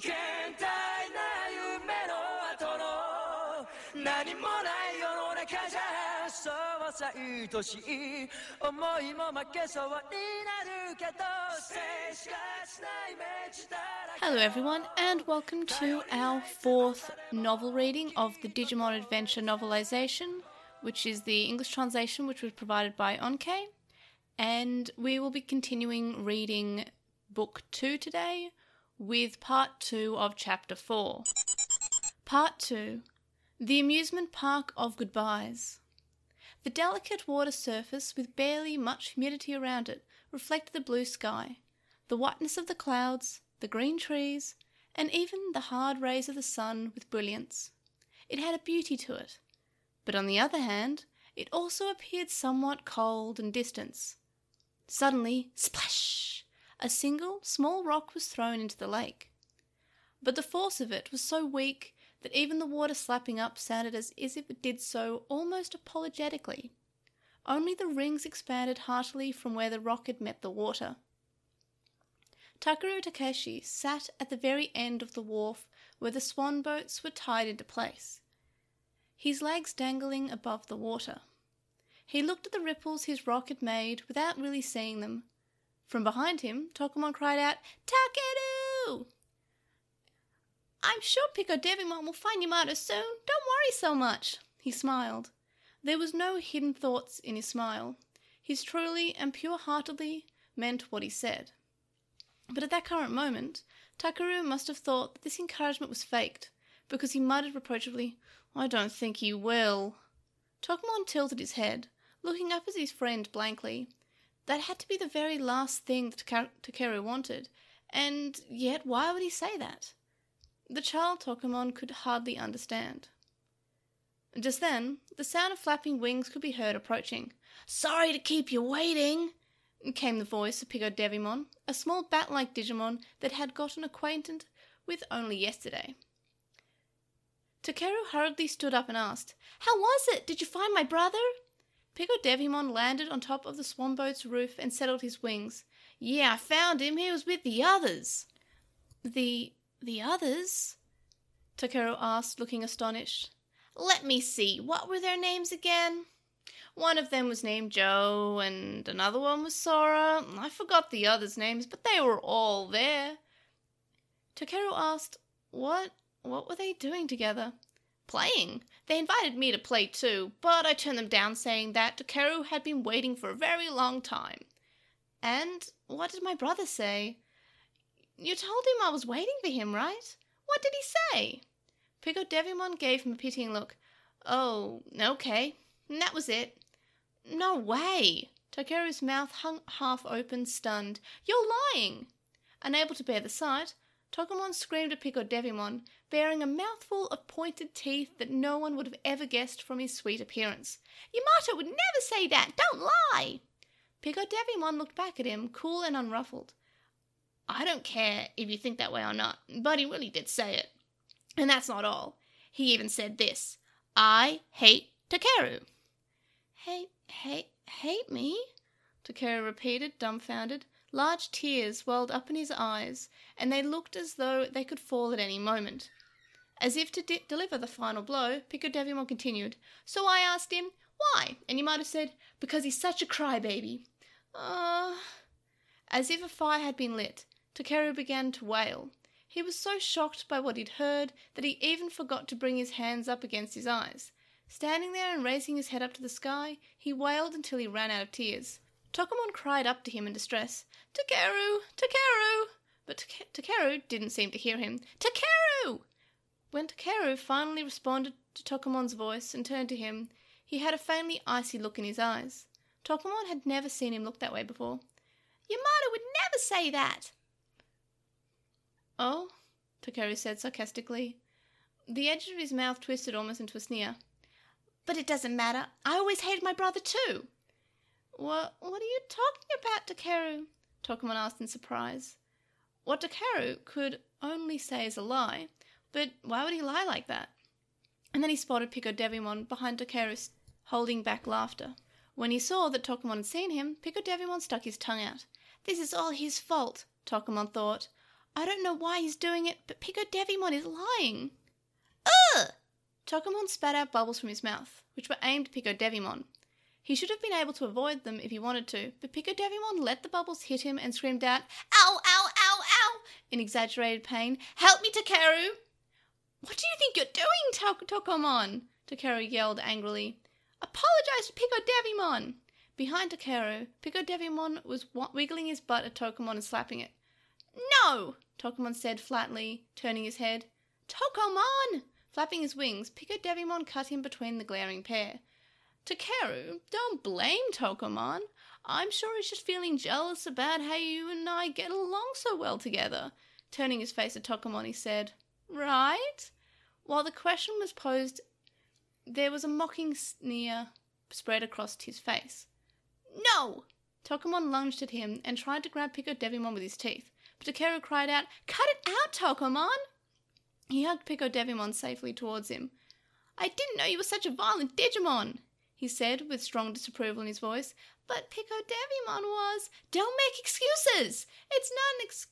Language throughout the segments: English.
健大な夢の後の何もない世の中じゃそうさ愛しい思いも負けそうになるけど静しかしないイメージだらけ Hello, everyone, and welcome to our fourth novel reading of the Digimon Adventure novelization, which is the English translation which was provided by Onke. And we will be continuing reading book two today with part two of chapter four. Part two The Amusement Park of Goodbyes. The delicate water surface, with barely much humidity around it, reflected the blue sky, the whiteness of the clouds, the green trees, and even the hard rays of the sun with brilliance. It had a beauty to it. But on the other hand, it also appeared somewhat cold and distant. Suddenly, splash! A single small rock was thrown into the lake. But the force of it was so weak that even the water slapping up sounded as if it did so almost apologetically. Only the rings expanded heartily from where the rock had met the water. Takeru Takaishi sat at the very end of the wharf where the swan boats were tied into place, his legs dangling above the water. He looked at the ripples his rock had made without really seeing them. From behind him, Tokomon cried out, Takeru! I'm sure Pico Devimon will find Yamato soon. Don't worry so much. He smiled. There was no hidden thoughts in his smile. His truly and pure heartedly meant what he said. But at that current moment, Takeru must have thought that this encouragement was faked, because he muttered reproachfully, I don't think he will. Tokomon tilted his head, looking up at his friend blankly. That had to be the very last thing that Takeru wanted, and yet why would he say that? The child Tokomon could hardly understand. Just then, the sound of flapping wings could be heard approaching. Sorry to keep you waiting, came the voice of Pico Devimon, a small bat like Digimon that had gotten acquainted with only yesterday. Takeru hurriedly stood up and asked, How was it? Did you find my brother? Pico Devimon landed on top of the swan boat's roof and settled his wings. Yeah, I found him. He was with the others. The the others? Takeru asked, looking astonished. Let me see, what were their names again? One of them was named Joe, and another one was Sora. I forgot the others' names, but they were all there. Takeru asked, What what were they doing together? Playing. They invited me to play too, but I turned them down saying that Takeru had been waiting for a very long time. And what did my brother say? You told him I was waiting for him, right? What did he say? Pico Devimon gave him a pitying look. Oh, okay. And that was it. No way. Takeru's mouth hung half open, stunned. You're lying. Unable to bear the sight, Tokomon screamed at Pico Devimon, bearing a mouthful of pointed teeth that no one would have ever guessed from his sweet appearance. Yamato would never say that! Don't lie! Pico Devimon looked back at him, cool and unruffled. I don't care if you think that way or not, but he really did say it. And that's not all. He even said this I hate Takeru. Hate, hate, hate me? Takeru repeated, dumbfounded. Large tears welled up in his eyes, and they looked as though they could fall at any moment. As if to de- deliver the final blow, Pico continued, So I asked him, why? And he might have said, Because he's such a crybaby. Uh... As if a fire had been lit, Takeru began to wail. He was so shocked by what he'd heard that he even forgot to bring his hands up against his eyes. Standing there and raising his head up to the sky, he wailed until he ran out of tears. Tokomon cried up to him in distress, Takeru! Takeru! But Take- Takeru didn't seem to hear him. Takeru! When Takeru finally responded to Tokomon's voice and turned to him, he had a faintly icy look in his eyes. Tokomon had never seen him look that way before. Yamato would never say that! Oh? Takeru said sarcastically. The edge of his mouth twisted almost into a sneer. But it doesn't matter. I always hated my brother too. What, what are you talking about, Takeru? Tokomon asked in surprise. What Takeru could only say is a lie, but why would he lie like that? And then he spotted Pico Devimon behind Takeru, holding back laughter. When he saw that Tokomon had seen him, Pico Devimon stuck his tongue out. This is all his fault, Tokomon thought. I don't know why he's doing it, but Pico Devimon is lying. Ugh! Tokomon spat out bubbles from his mouth, which were aimed at Pico Devimon. He should have been able to avoid them if he wanted to, but Pico Devimon let the bubbles hit him and screamed out, Ow, ow, ow, ow! in exaggerated pain. Help me, Takeru! What do you think you're doing, Tok- Tokomon? Takeru yelled angrily. Apologize to Pico Devimon! Behind Takeru, Pico Devimon was wiggling his butt at Tokomon and slapping it. No! Tokomon said flatly, turning his head. Tokomon! Flapping his wings, Pico Devimon cut him between the glaring pair. Takeru, don't blame Tokomon. I'm sure he's just feeling jealous about how you and I get along so well together. Turning his face to Tokomon, he said, Right? While the question was posed, there was a mocking sneer spread across his face. No! Tokomon lunged at him and tried to grab Pico Devimon with his teeth, but Takeru cried out, Cut it out, Tokomon! He hugged Pico Devimon safely towards him. I didn't know you were such a violent Digimon, he said with strong disapproval in his voice. But Pico Devimon was. Don't make excuses! It's not an ex.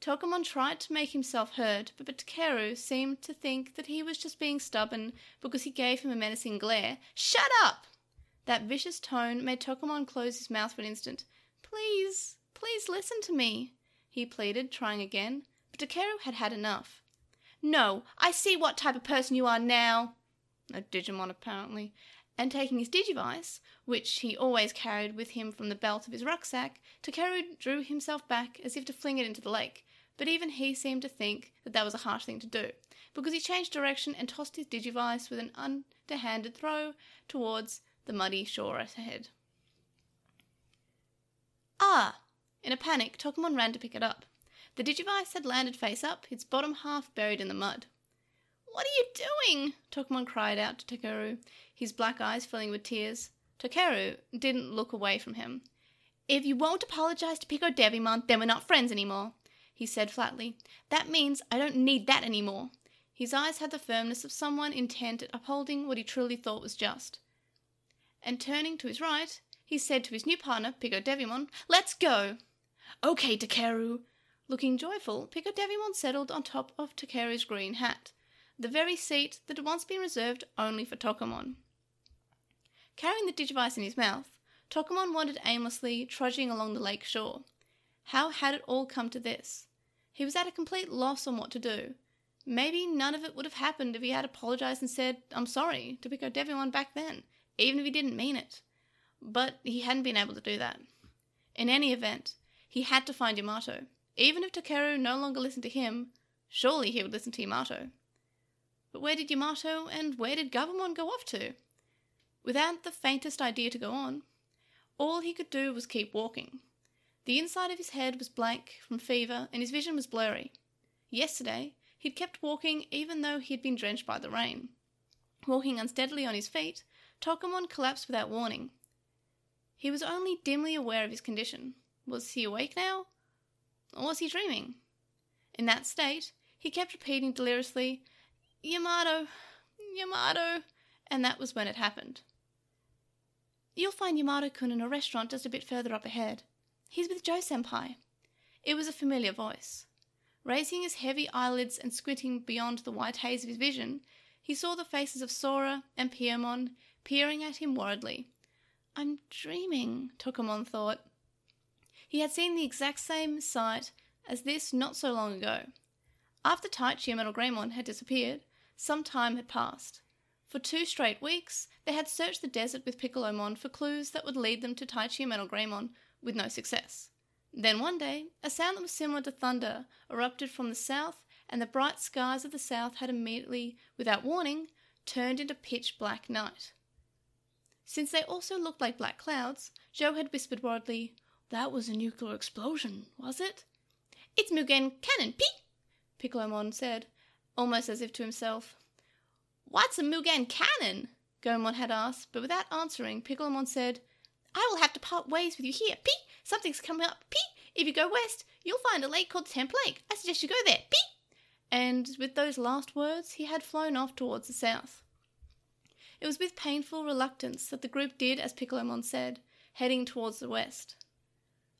Tokomon tried to make himself heard, but Takeru seemed to think that he was just being stubborn because he gave him a menacing glare. Shut up! That vicious tone made Tokomon close his mouth for an instant. Please, please listen to me, he pleaded, trying again. But Takeru had had enough. No, I see what type of person you are now. A Digimon, apparently. And taking his Digivice, which he always carried with him from the belt of his rucksack, Takeru drew himself back as if to fling it into the lake. But even he seemed to think that that was a harsh thing to do, because he changed direction and tossed his Digivice with an underhanded throw towards the muddy shore ahead. Ah! In a panic, Tokomon ran to pick it up. The Digivice had landed face up, its bottom half buried in the mud. What are you doing? Tokomon cried out to Takeru, his black eyes filling with tears. Takeru didn't look away from him. If you won't apologize to Pico Devimon, then we're not friends anymore, he said flatly. That means I don't need that anymore. His eyes had the firmness of someone intent at upholding what he truly thought was just. And turning to his right, he said to his new partner, Pico Devimon, Let's go! Okay, Takeru. Looking joyful, Pico Devimon settled on top of Takeru's green hat, the very seat that had once been reserved only for Tokomon. Carrying the Digivice in his mouth, Tokomon wandered aimlessly, trudging along the lake shore. How had it all come to this? He was at a complete loss on what to do. Maybe none of it would have happened if he had apologized and said, I'm sorry, to Pico Devimon back then, even if he didn't mean it. But he hadn't been able to do that. In any event, he had to find Yamato. Even if Takeru no longer listened to him, surely he would listen to Yamato. But where did Yamato and where did Gabumon go off to? Without the faintest idea to go on, all he could do was keep walking. The inside of his head was blank from fever and his vision was blurry. Yesterday, he'd kept walking even though he had been drenched by the rain. Walking unsteadily on his feet, Tokomon collapsed without warning. He was only dimly aware of his condition. Was he awake now? Or was he dreaming? In that state, he kept repeating deliriously, Yamato, Yamato, and that was when it happened. You'll find Yamato kun in a restaurant just a bit further up ahead. He's with Joe Senpai. It was a familiar voice. Raising his heavy eyelids and squinting beyond the white haze of his vision, he saw the faces of Sora and Piyomon peering at him worriedly. I'm dreaming, Tokomon thought. He had seen the exact same sight as this not so long ago. After Taichi and Metal Greymon had disappeared, some time had passed. For two straight weeks, they had searched the desert with Piccolomon for clues that would lead them to Taichi and Metal Greymon, with no success. Then one day, a sound that was similar to thunder erupted from the south, and the bright skies of the south had immediately, without warning, turned into pitch black night. Since they also looked like black clouds, Joe had whispered worriedly, That was a nuclear explosion, was it? It's Mugen Cannon, Pete! Piccolomon said, almost as if to himself. What's a Mugen Cannon? Gomamon had asked, but without answering, Piccolomon said, I will have to part ways with you here, Pete. Something's coming up, Pete. If you go west, you'll find a lake called Temp Lake. I suggest you go there, Pete. And with those last words, he had flown off towards the south. It was with painful reluctance that the group did as Piccolomon said, heading towards the west.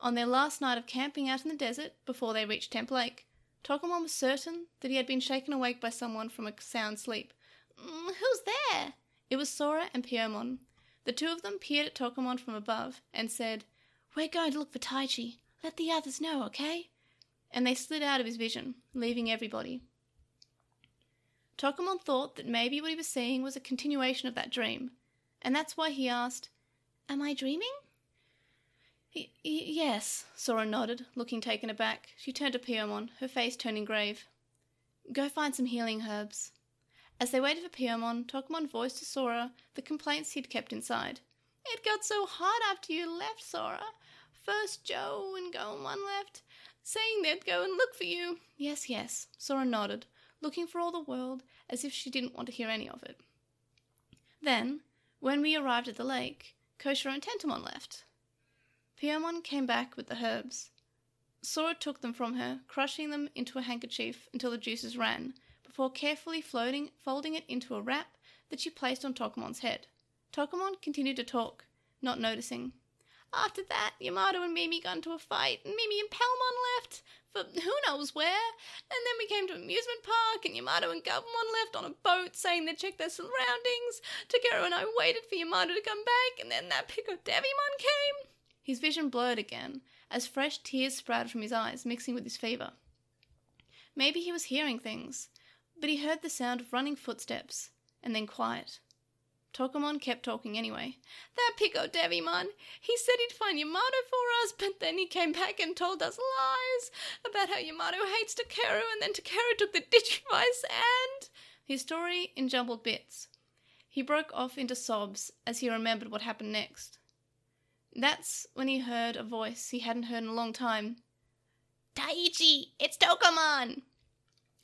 On their last night of camping out in the desert, before they reached Temp Lake, Tokomon was certain that he had been shaken awake by someone from a sound sleep. Mm, who's there? It was Sora and Piyomon. The two of them peered at Tokomon from above and said, We're going to look for Taichi. Let the others know, okay? And they slid out of his vision, leaving everybody. Tokomon thought that maybe what he was seeing was a continuation of that dream, and that's why he asked, Am I dreaming? Y- yes, Sora nodded, looking taken aback. She turned to Piyomon, her face turning grave. Go find some healing herbs. As they waited for Piyomon, Tokomon voiced to Sora the complaints he'd kept inside. It got so hot after you left, Sora. First Joe and Gomamon left, saying they'd go and look for you. Yes, yes, Sora nodded, looking for all the world as if she didn't want to hear any of it. Then, when we arrived at the lake, Koshiro and Tentomon left. Piyomon came back with the herbs. Sora took them from her, crushing them into a handkerchief until the juices ran, before carefully floating, folding it into a wrap that she placed on Tokomon's head. Tokomon continued to talk, not noticing. After that, Yamato and Mimi got into a fight, and Mimi and Palmon left for who knows where. And then we came to amusement park, and Yamato and Gabumon left on a boat, saying they'd check their surroundings. Takeru and I waited for Yamato to come back, and then that Pico Devimon came. His vision blurred again, as fresh tears sprouted from his eyes, mixing with his fever. Maybe he was hearing things, but he heard the sound of running footsteps, and then quiet. Tokomon kept talking anyway. That Pico Devimon, he said he'd find Yamato for us, but then he came back and told us lies about how Yamato hates Takeru, and then Takeru took the Digivice and... His story in jumbled bits. He broke off into sobs as he remembered what happened next. That's when he heard a voice he hadn't heard in a long time. Taichi, it's Tokomon!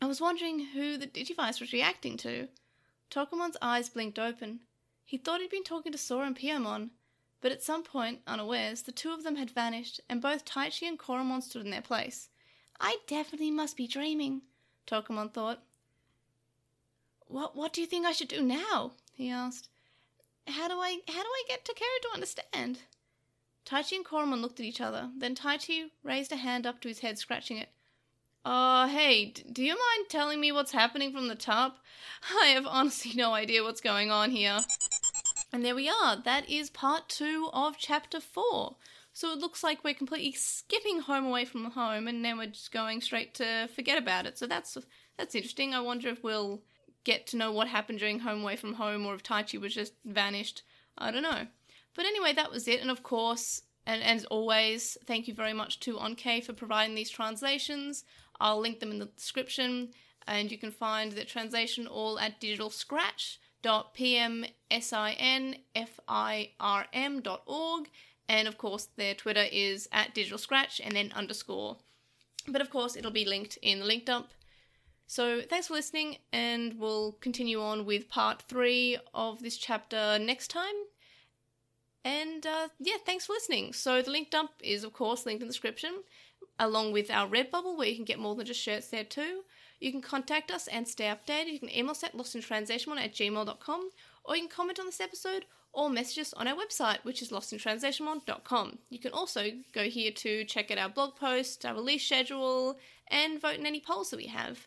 I was wondering who the Digivice was reacting to. Tokomon's eyes blinked open. He thought he'd been talking to Sora and Piyomon, but at some point, unawares, the two of them had vanished, and both Taichi and Koromon stood in their place. I definitely must be dreaming, Tokomon thought. What what do you think I should do now? he asked. How do I how do I get Takeru to understand? Taichi and Koromon looked at each other. Then Taichi raised a hand up to his head, scratching it. Uh, hey, do you mind telling me what's happening from the top? I have honestly no idea what's going on here. And there we are. That is part two of chapter four. So it looks like we're completely skipping home away from home, and then we're just going straight to forget about it. So that's that's interesting. I wonder if we'll get to know what happened during home away from home, or if Taichi was just vanished. I don't know. But anyway, that was it. And of course, and, and as always, thank you very much to Onkei for providing these translations. I'll link them in the description, and you can find the translation all at digitalscratch.pmsinfirm.org. And of course, their Twitter is at digitalscratch and then underscore. But of course, it'll be linked in the link dump. So thanks for listening, and we'll continue on with part three of this chapter next time. And uh, yeah, thanks for listening. So the link dump is, of course, linked in the description, along with our Redbubble, where you can get more than just shirts there too. You can contact us and stay updated. You can email us at lostintranslationmon at gmail.com, or you can comment on this episode or message us on our website, which is lostintranslationmon.com. You can also go here to check out our blog posts, our release schedule, and vote in any polls that we have.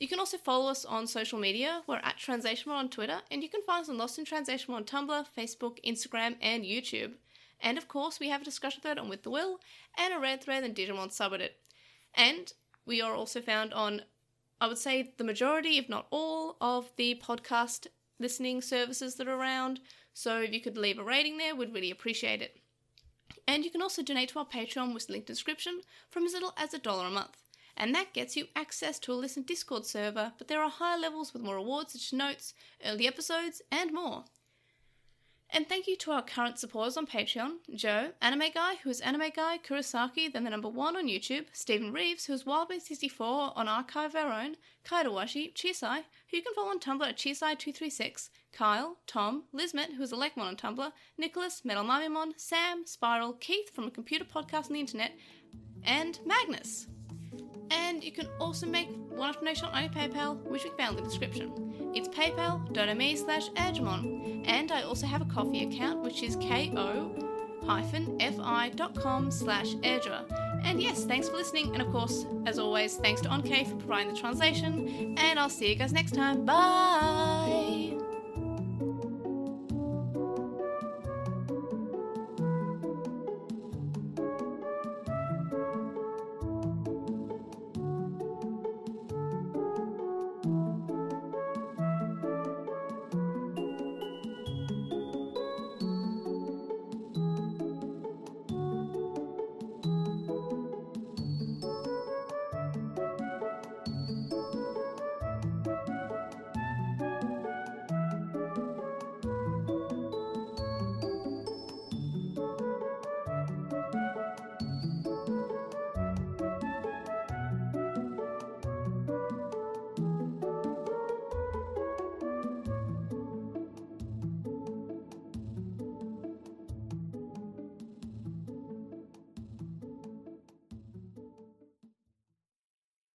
You can also follow us on social media. We're at TranslationMon on Twitter, and you can find us on Lost in Translation on Tumblr, Facebook, Instagram, and YouTube. And of course, we have a discussion thread on With the Will, and a red thread on Digimon Subreddit. And we are also found on, I would say, the majority, if not all, of the podcast listening services that are around. So if you could leave a rating there, we'd really appreciate it. And you can also donate to our Patreon, with linked in description, from as little as a dollar a month and that gets you access to a listen Discord server, but there are higher levels with more rewards such as notes, early episodes, and more. And thank you to our current supporters on Patreon Joe, Anime Guy, who is Anime Guy Kurosaki, then the number one on YouTube, Stephen Reeves, who is Wildbeast64 on Archive Our Own, Kaidawashi, Chisai, who you can follow on Tumblr at Chisai236, Kyle, Tom, Lizmet, who is Elecmon on Tumblr, Nicholas, Metal Mamimon, Sam, Spiral, Keith from a computer podcast on the internet, and Magnus. And you can also make one-off donation on PayPal, which we found in the description. It's paypal.me slash Edgemon. And I also have a Ko-fi account, which is ko-fi.com slash Airdra. And yes, thanks for listening. And of course, as always, thanks to OnK for providing the translation. And I'll see you guys next time. Bye.